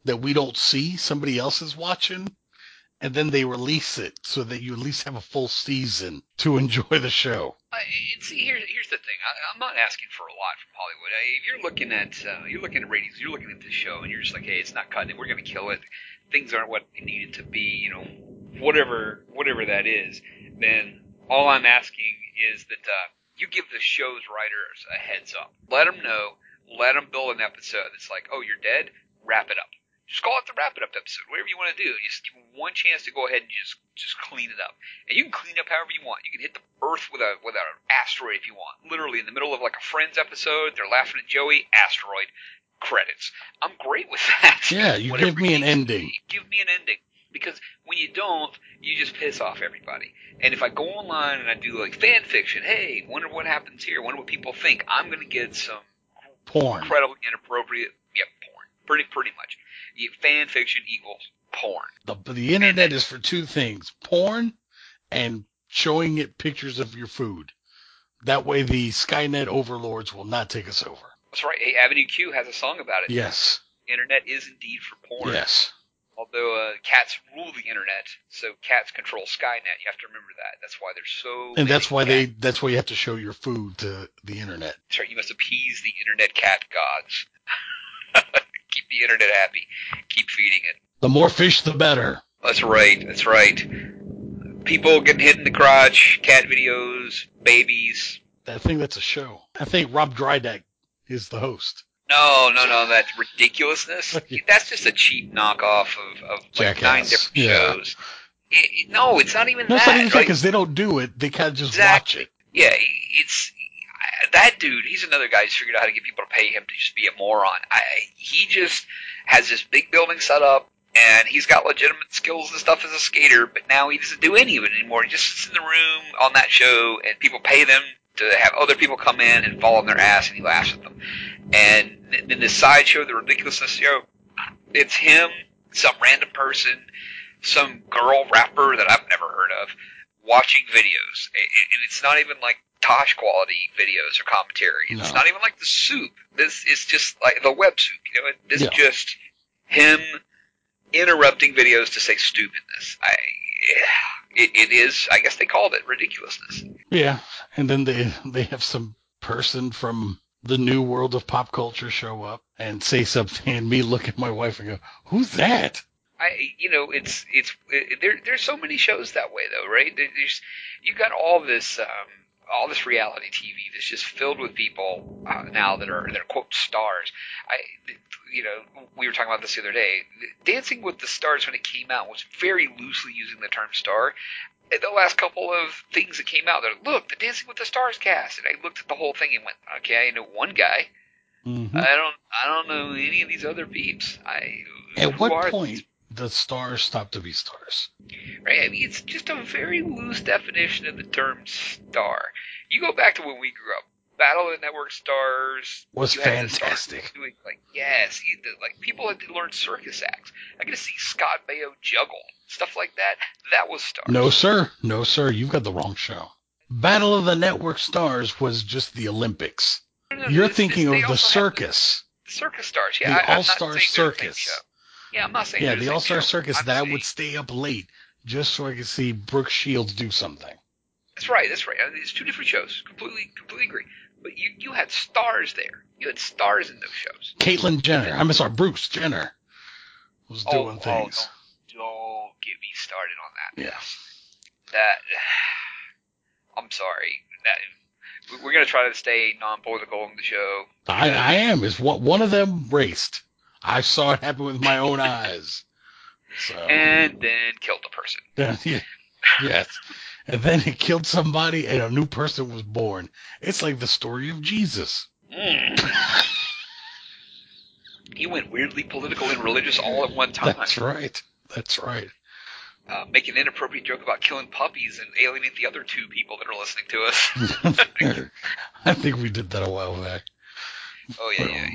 that we don't see, somebody else is watching, and then they release it so that you at least have a full season to enjoy the show. And see, here's here's the thing. I, I'm not asking for a lot from Hollywood. I, if you're looking at uh, you're looking at ratings, you're looking at this show, and you're just like, hey, it's not cutting it. We're gonna kill it. Things aren't what they needed to be. You know, whatever whatever that is. Then all I'm asking is that uh, you give the show's writers a heads up. Let them know. Let them build an episode that's like, oh, you're dead. Wrap it up. Just call it the wrap it up episode. Whatever you want to do. Just give them one chance to go ahead and just just clean it up. And you can clean up however you want. You can hit the Earth with a with an asteroid if you want. Literally in the middle of like a Friends episode, they're laughing at Joey. Asteroid credits. I'm great with that. Yeah, you Whatever give me an ending. Give me an ending. Because when you don't, you just piss off everybody. And if I go online and I do like fan fiction, hey, wonder what happens here, wonder what people think, I'm gonna get some Porn. incredibly inappropriate, yeah, porn. Pretty pretty much. Fan fiction equals porn. The, the internet is for two things: porn and showing it pictures of your food. That way, the Skynet overlords will not take us over. That's right. Hey, Avenue Q has a song about it. Yes. Internet is indeed for porn. Yes. Although uh, cats rule the internet, so cats control Skynet. You have to remember that. That's why they're so. And that's why they. That's why you have to show your food to the internet. That's right. You must appease the internet cat gods. Keep the internet happy. Keep feeding it. The more fish, the better. That's right. That's right. People getting hit in the crotch, cat videos, babies. I think that's a show. I think Rob Dyrdek is the host. No, no, no. That's ridiculousness. That's just a cheap knockoff of, of like Jackass. nine different Yeah. shows. It, it- no, it's not even No, it's not even Like, because they don't do it. They kind of just Exactly. watch it. Yeah, it's that dude. He's another guy who's figured out how to get people to pay him to just be a moron. I, he just has this big building set up, and he's got legitimate skills and stuff as a skater, but now he doesn't do any of it anymore. He just sits in the room on that show, and people pay them to have other people come in and fall on their ass, and he laughs at them. And then the side show, the ridiculousness show, it's him, some random person, some girl rapper that I've never heard of, watching videos, and it's not even like Tosh quality videos or commentary. It's not even like the soup. This is just like the web soup. You know, this Yeah. just him interrupting videos to say stupidness. I, it, it is. I guess they called it ridiculousness. Yeah, and then they they have some person from the new world of pop culture show up and say something, and me look at my wife and go, "Who's that?" I, you know, it's it's it, there. There's so many shows that way though, right? There's you got all this um, all this reality TV that's just filled with people uh, now that are that are quote stars. I, you know, we were talking about this the other day. Dancing with the Stars when it came out was very loosely using the term star. And The last couple of things that came out, they're look the Dancing with the Stars cast, and I looked at the whole thing and went, okay, I know one guy. hmm I don't I don't know any of these other peeps. I At what point the stars stop to be stars? right? I mean, it's just a very loose definition of the term star. You go back to when we grew up. Battle of the Network stars Was the fantastic. Doing like yes, the, like people had to learn circus acts. I get to see Scott Baio juggle stuff like that. That was stars. No, sir. No, sir. You've got the wrong show. Battle of the Network Stars was just the Olympics. No, no, You're this- thinking this- of the circus. the circus stars. Yeah, The I, All-Star saying the same Circus. Yeah, I'm not saying Yeah, the All Star. Circus I'm that saying- would stay up late just so I could see Brooke Shields do something. That's right. That's right. I mean, it's two different shows. Completely, completely agree. But you, you had stars there. You had stars in those shows. Caitlyn Jenner. I'm sorry, Bruce Jenner was Oh, doing oh, things. don't, don't get me started on that. Yeah. That I'm sorry. That we're gonna try to stay non-political on the show. I, I am. Is what one of them raced. I saw it happen with my own eyes. So And then killed a person. yeah, yes. And then he killed somebody and a new person was born. It's like the story of Jesus. Mm. he went weirdly political and religious all at one time. That's right. That's right. Uh, make an inappropriate joke about killing puppies and alienate the other two people that are listening to us. I think we did that a while back. Oh yeah, yeah.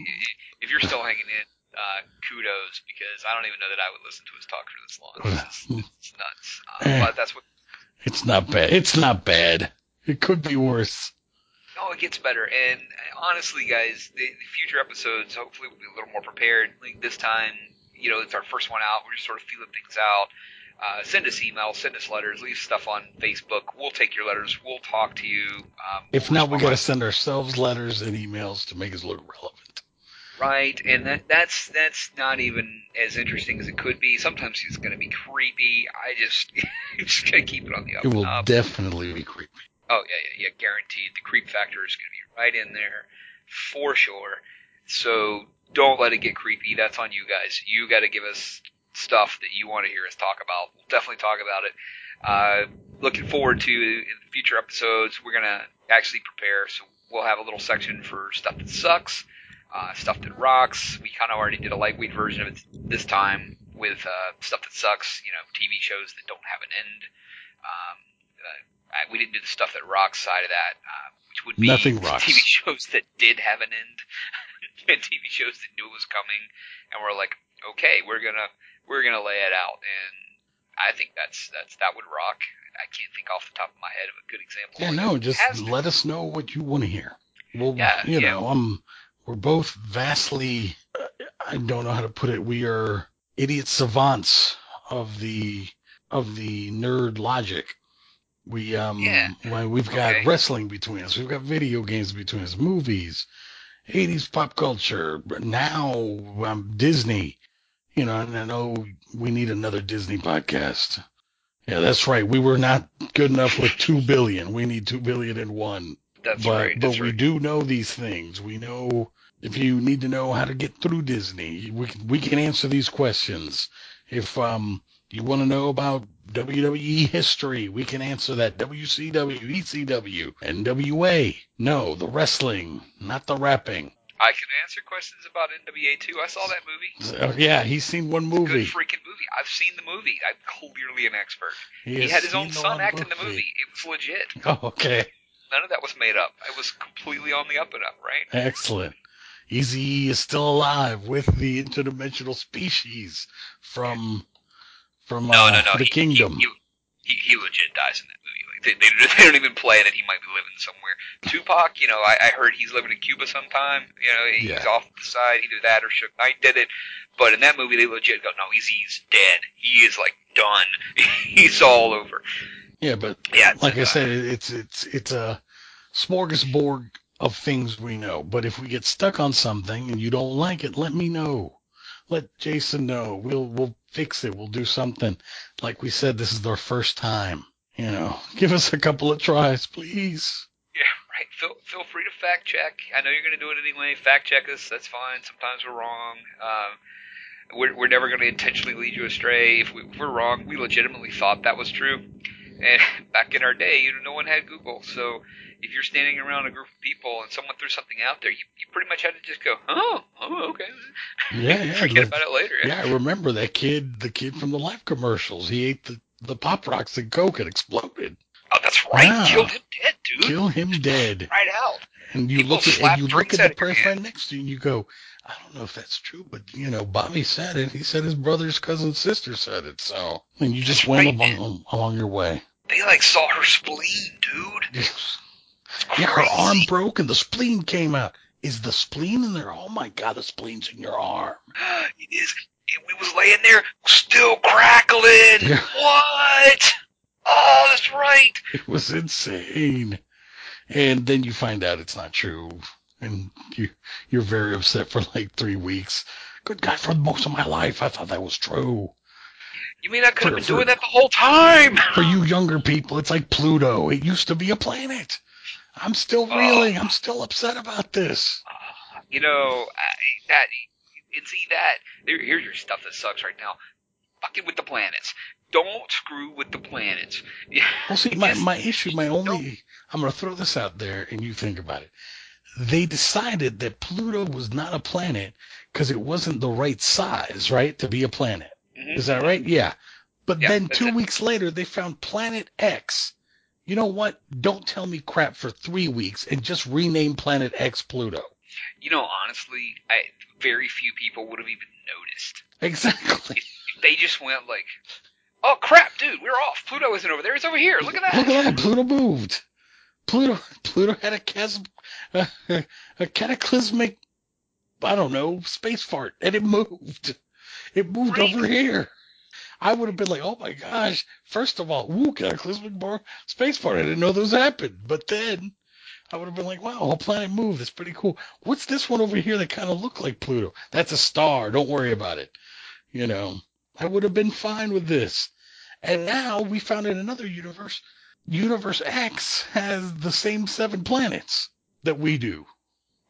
If you're still hanging in, uh, kudos because I don't even know that I would listen to his talk for this long. It's, it's nuts. Uh, but that's what. It's not bad. It's not bad. It could be worse. No, it gets better. And uh, honestly, guys, the, the future episodes hopefully will be a little more prepared. Like this time, you know, it's our first one out. We're just sort of feeling things out. Uh, send us emails, send us letters, leave stuff on Facebook. We'll take your letters. We'll talk to you. Um, If we'll not, we got to send ourselves letters and emails to make us look relevant. Right, and that that's that's not even as interesting as it could be. Sometimes it's going to be creepy. I just just going to keep it on the up It will up. definitely be creepy. oh yeah, yeah, yeah, guaranteed. The creep factor is going to be right in there for sure. So don't let it get creepy. That's on you guys. You got to give us stuff that you want to hear us talk about. We'll definitely talk about it. Uh, looking forward to in future episodes. We're gonna actually prepare, so we'll have a little section for stuff that sucks uh, stuff that rocks. We kind of already did a lightweight version of it this time with uh, stuff that sucks. You know, TV shows that don't have an end. Um, uh, we didn't do the stuff that rocks side of that, uh, which would be Nothing rocks. TV shows that did have an end, and TV shows that knew it was coming, and we're like, okay, we're gonna we're gonna lay it out, and I think that's that's that would rock. I can't think off the top of my head of a good example. Yeah, no, just let us know what you want to hear. Well, Yeah, you yeah. know, um, we're both vastly, I don't know how to put it. We are idiot savants of the of the nerd logic. We um, Yeah. well, we've got Okay. wrestling between us. We've got video games between us, movies, 80s pop culture. Now um, Disney. You know, and I know we need another Disney podcast. Yeah, that's right. We were not good enough with two billion. We need two billion and one. That's but right. but That's we right. do know these things. We know if you need to know how to get through Disney, we can, we can answer these questions. If um you want to know about WWE history, we can answer that. WCW, ECW, NWA. No, the wrestling, not the rapping. I can answer questions about NWA too. I saw that movie. So, yeah, he's seen one movie. Good freaking movie. I've seen the movie. I'm clearly an expert. He, He had his own son act in the movie. It was legit. Oh, okay. None of that was made up. It was completely on the up and up, right? Excellent. Eazy is still alive with the interdimensional species from from No, uh, no, no. the he, kingdom. He, he, he, legit dies in that movie. Like they, they, they don't even play that he might be living somewhere. Tupac, you know, I, I heard he's living in Cuba sometime. You know, he's Yeah. off the side. Either that or Suge Knight did it. But in that movie, they legit go, no, he's he's dead. He is like done. he's all over. Yeah, but Yeah, like I uh, said, it's it's it's a smorgasbord of things we know. But if we get stuck on something and you don't like it, let me know. Let Jason know. We'll we'll fix it. We'll do something. Like we said, this is our first time. You know, give us a couple of tries, please. Yeah, right. Feel feel free to fact check. I know you're going to do it anyway. Fact check us. That's fine. Sometimes we're wrong. Um, we're we're never going to intentionally lead you astray. If, we, if we're wrong, we legitimately thought that was true. And back in our day, you know, no one had Google, so if you're standing around a group of people and someone threw something out there, you, you pretty much had to just go, oh, oh, okay. Yeah, yeah. Forget about it later. Yeah, I remember that kid, the kid from the Life commercials. He ate the, the Pop Rocks and Coke and exploded. Oh, that's right. Yeah. Killed him dead, dude. Kill him dead. Right out. And you People look at and you look at the person right next to you and you go, I don't know if that's true, but you know, Bobby said it. He said his brother's cousin's sister said it. So and you just That's went right, along along your way. They like saw her spleen, dude. Yeah, her arm broke and the spleen came out. Is the spleen in there? Oh my god, the spleen's in your arm. It is. It, we was laying there, still crackling. Yeah. What? Oh, that's right. It was insane. And then you find out it's not true. And you, you're very upset for like three weeks. Good God, for most of my life, I thought that was true. You mean I could have been For- doing that the whole time? For you younger people, it's like Pluto. It used to be a planet. I'm still Oh. reeling. I'm still upset about this. Ah, you know, I, that and see that. There, here's your stuff that sucks right now. Fucking with the planets. Don't screw with the planets. Yeah. Well, see, my, my issue, my only, I'm going to throw this out there and you think about it. They decided that Pluto was not a planet because it wasn't the right size, right, to be a planet. Mhm. Is that right? Yeah. But Yeah, then two it. weeks later, they found Planet X. You know what? Don't tell me crap for three weeks and just rename Planet X Pluto. You know, honestly, I, very few people would have even noticed. Exactly. If they just went like, "Oh crap, dude, we're off. Pluto isn't over there. It's over here. Look at that." Look at that. Pluto moved. Pluto, Pluto had a, chasm, a, a cataclysmic, I don't know, space fart, and it moved. It moved Right. over here. I would have been like, oh my gosh. First of all, ooh, cataclysmic bar, space fart. I didn't know those happened. But then I would have been like, wow, whole planet moved. That's pretty cool. What's this one over here that kind of looked like Pluto? That's a star. Don't worry about it. You know, I would have been fine with this. And now we found in another universe, Universe X has the same seven planets that we do.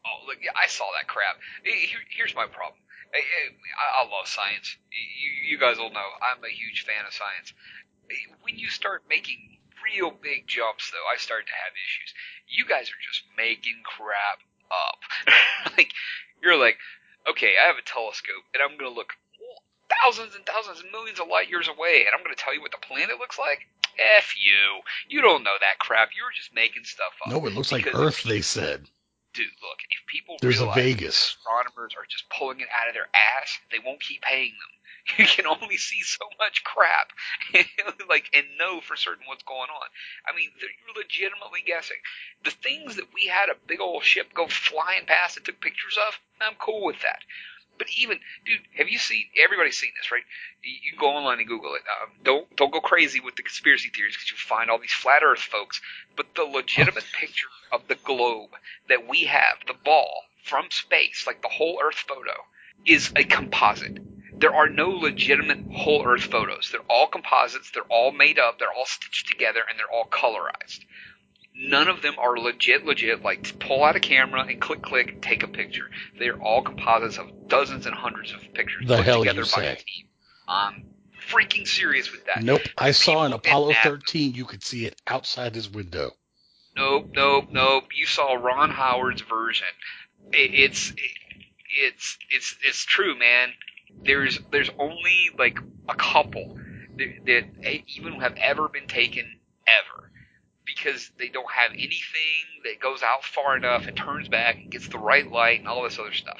Oh, look, yeah, I saw that crap. Here, here's my problem. I, I love science. You, you guys all know I'm a huge fan of science. When you start making real big jumps, though, I start to have issues. You guys are just making crap up. like, you're like, okay, I have a telescope, and I'm going to look thousands and thousands and millions of light years away, and I'm going to tell you what the planet looks like? F you. You don't know that crap. You're just making stuff up. No, it looks like Earth, they said. Dude, look, if people There's a realize Vegas. astronomers are just pulling it out of their ass, they won't keep paying them. You can only see so much crap, like and know for certain what's going on. I mean, they're- you're legitimately guessing. The things that we had a big old ship go flying past and took pictures of, I'm cool with that. But even, dude, have you seen? Everybody's seen this, right? You can go online and Google it. Um, don't don't go crazy with the conspiracy theories because you'll find all these flat Earth folks. But the legitimate picture of the globe that we have, the ball from space, like the whole Earth photo, is a composite. There are no legitimate whole Earth photos. They're all composites. They're all made up. They're all stitched together, and they're all colorized. None of them are legit, legit. Like pull out a camera and click, click, take a picture. They're all composites of dozens and hundreds of pictures The put hell together you by say. a team. I'm freaking serious with that. Nope. I saw an Apollo that- 13, you could see it outside his window. Nope, nope, nope. You saw Ron Howard's version. it, it's it's it's it's true, man. There's there's only like a couple that, that eh, even have ever been taken ever because they don't have anything that goes out far enough and turns back and gets the right light and all this other stuff.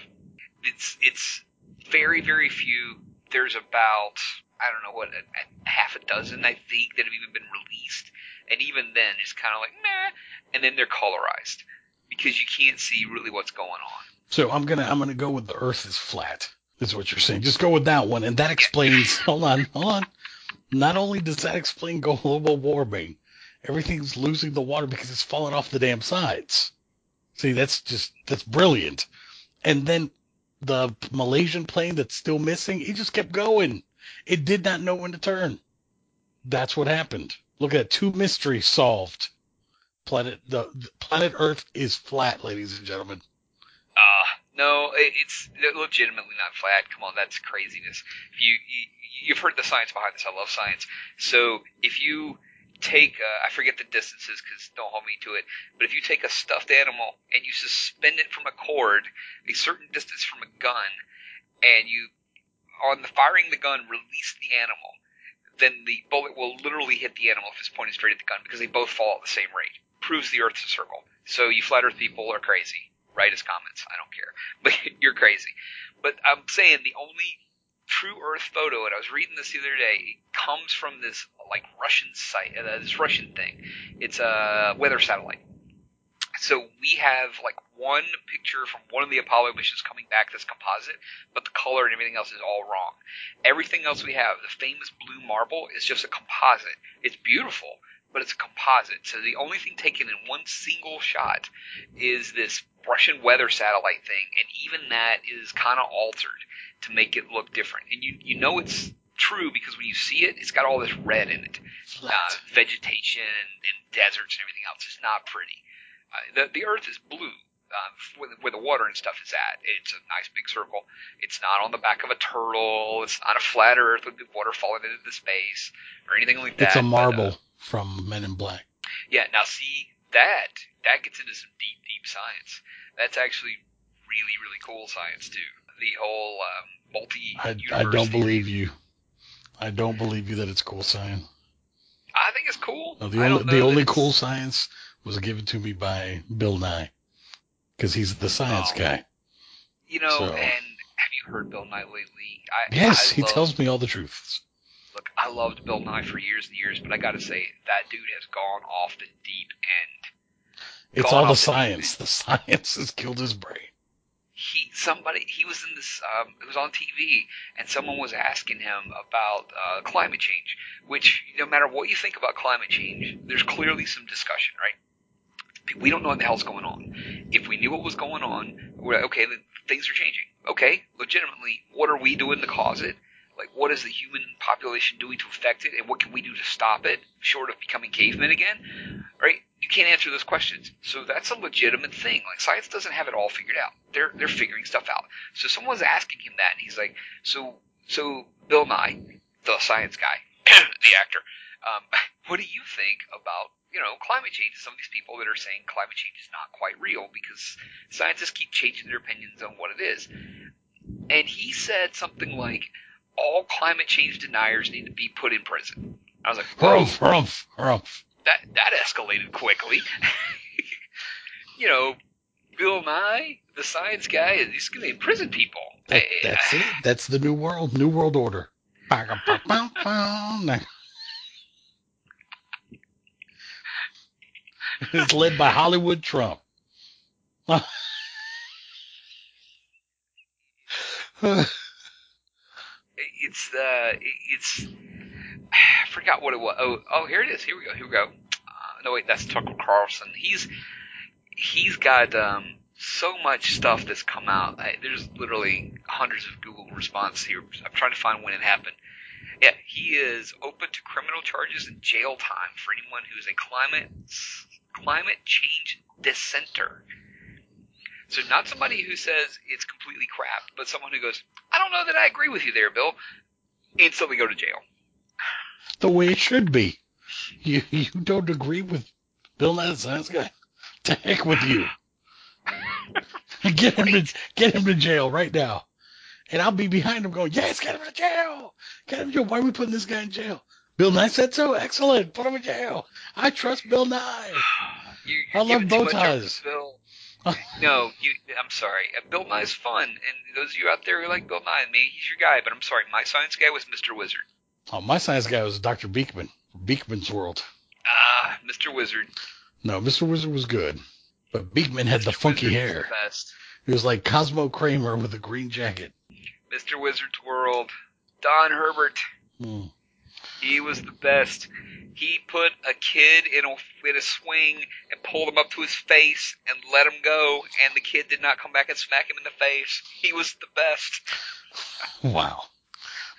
It's it's very very few. There's about I don't know what a, a half a dozen I think that have even been released, and even then it's kind of like meh, and then they're colorized because you can't see really what's going on. So I'm gonna I'm gonna go with the Earth is flat. Is what you're saying. Just go with that one, and that explains. hold on, hold on. Not only does that explain global warming, everything's losing the water because it's falling off the damn sides. See, that's just that's brilliant. And then the Malaysian plane that's still missing, it just kept going. It did not know when to turn. That's what happened. Look at that, two mysteries solved. Planet the, the planet Earth is flat, ladies and gentlemen. Uh, no, it- it's legitimately not flat. Come on, that's craziness. You, you you've heard the science behind this. I love science. So if you take, uh, I forget the distances because don't hold me to it, but if you take a stuffed animal and you suspend it from a cord a certain distance from a gun, and you, on the firing the gun, release the animal, then the bullet will literally hit the animal if it's pointed straight at the gun because they both fall at the same rate. Proves the Earth's a circle. So you flat Earth people are crazy. Write us comments. I don't care. But you're crazy. But I'm saying the only true Earth photo, and I was reading this the other day, it comes from this like Russian site, uh, this Russian thing. It's a weather satellite. So we have like one picture from one of the Apollo missions coming back that's composite, but the color and everything else is all wrong. Everything else we have, the famous blue marble, is just a composite. It's beautiful, but it's a composite. So the only thing taken in one single shot is this Russian weather satellite thing, and even that is kind of altered to make it look different. And you you know it's true because when you see it, it's got all this red in it, uh, vegetation and, and deserts and everything else. It's not pretty. Uh, the the Earth is blue. Uh, where, the, where the water and stuff is at. It's a nice big circle. It's not on the back of a turtle. It's not a flat Earth with the water falling into the space or anything like that. It's a but, uh, marble from Men in Black. yeah, now see that that gets into some deep, deep science. That's actually really, really cool science too. The whole um, multi. I, I don't believe you. I don't believe you that it's cool science. I think it's cool. No, the only the only cool science was given to me by Bill Nye, because he's the science Oh. guy. You know, so- and have you heard Bill Nye lately? I, Yes, I he love, tells me all the truths. I loved Bill Nye for years and years, but I got to say that dude has gone off the deep end. It's all the off the science. The science has killed his brain. he somebody he was in this um, it was on TV and someone was asking him about uh, climate change, which no matter what you think about climate change, there's clearly some discussion, right? We don't know what the hell's going on. If we knew what was going on, we're like, okay, then things are changing. Okay, legitimately, what are we doing to cause it? Like, what is the human population doing to affect it, and what can we do to stop it, short of becoming cavemen again? Right? You can't answer those questions. So that's a legitimate thing. Like science doesn't have it all figured out. They're they're figuring stuff out. So someone's asking him that, and he's like, so so Bill Nye, the science guy, the actor, um, what do you think about you know climate change? Some of these people that are saying climate change is not quite real because scientists keep changing their opinions on what it is. And he said something like, all climate change deniers need to be put in prison. I was like, Humph, humph, humph. that that escalated quickly. you know, Bill Nye, the science guy, is he's going to imprison people. That, that's it. That's the new world, new world order. It's led by Hollywood Trump. It's uh, it's I forgot what it was. Oh, oh, here it is. Here we go. Here we go. Uh, no, wait, that's Tucker Carlson. He's he's got um, so much stuff that's come out. I, there's literally hundreds of Google responses here. I'm trying to find when it happened. Yeah, he is open to criminal charges and jail time for anyone who is a climate climate change dissenter. So not somebody who says it's completely crap, but someone who goes, I don't know that I agree with you there, Bill. Instantly go to jail. the way it should be. You you don't agree with Bill Nye the Science Guy? To heck with you. Get him to get him to jail right now. And I'll be behind him going, yes, get him to jail. Get him to jail. Why are we putting this guy in jail? Bill Nye said so. Excellent. Put him in jail. I trust Bill Nye. You, I love bow ties. Bill. No, you. I'm sorry. Uh, Bill Nye's fun, and those of you out there who like Bill Nye, maybe he's your guy. But I'm sorry, my science guy was Mr. Wizard. Oh, my science guy was Dr. Beakman. Beakman's World. Ah, Mr. Wizard. No, Mr. Wizard was good. But Beakman had the funky Wizard's hair. Best. He was like Cosmo Kramer with a green jacket. Mr. Wizard's World. Don Herbert. Hmm. He was the best. He put a kid in a in a swing and pulled him up to his face and let him go, and the kid did not come back and smack him in the face. He was the best. Wow.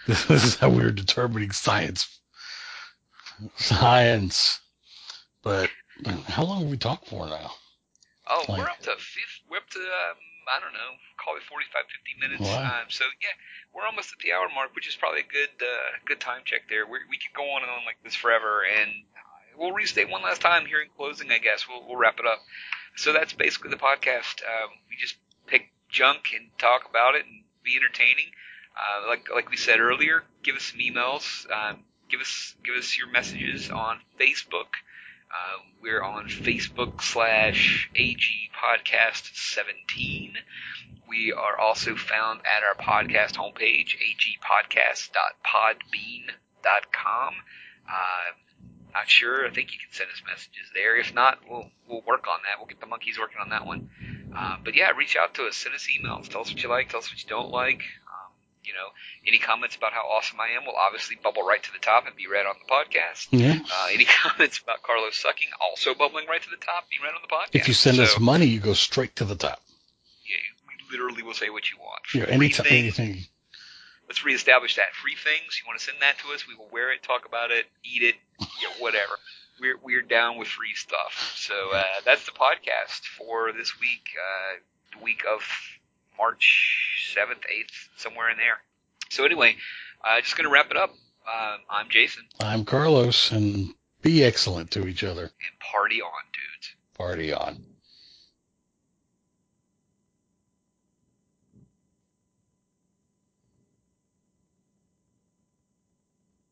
This is how we were determining science. Science. But how long have we talked for now? Oh, Like- we're up to fifth. We're up to um, I don't know, call it 45, 50 minutes. Wow. Um, so yeah, we're almost at the hour mark, which is probably a good uh, good time check there. we we could go on and on like this forever, and we'll restate one last time here in closing. I guess we'll we'll wrap it up. So that's basically the podcast. Um, we just pick junk and talk about it and be entertaining. Uh, like like we said earlier, give us some emails. Um, give us give us your messages on Facebook. Uh, we're on Facebook slash AG Podcast 17. We are also found at our podcast homepage, agpodcast.podbean.com. Uh, not sure. I think you can send us messages there. If not, we'll we'll work on that. We'll get the monkeys working on that one. Uh, but yeah, reach out to us. Send us emails. Tell us what you like. Tell us what you don't like. You know, any comments about how awesome I am will obviously bubble right to the top and be read on the podcast. Yeah. Uh, any comments about Carlos sucking, also bubbling right to the top, be read on the podcast. If you send so, us money, you go straight to the top. yeah, we literally will say what you want. Yeah, Free anytime, things, anything. Let's reestablish that. Free things. You want to send that to us? We will wear it, talk about it, eat it, yeah, whatever. We're we're down with free stuff. So uh, that's the podcast for this week. Uh, the week of March seventh, eighth, somewhere in there. So anyway, uh, just gonna wrap it up. Um, I'm Jason, I'm Carlos, and be excellent to each other. and party on, dudes. Party on.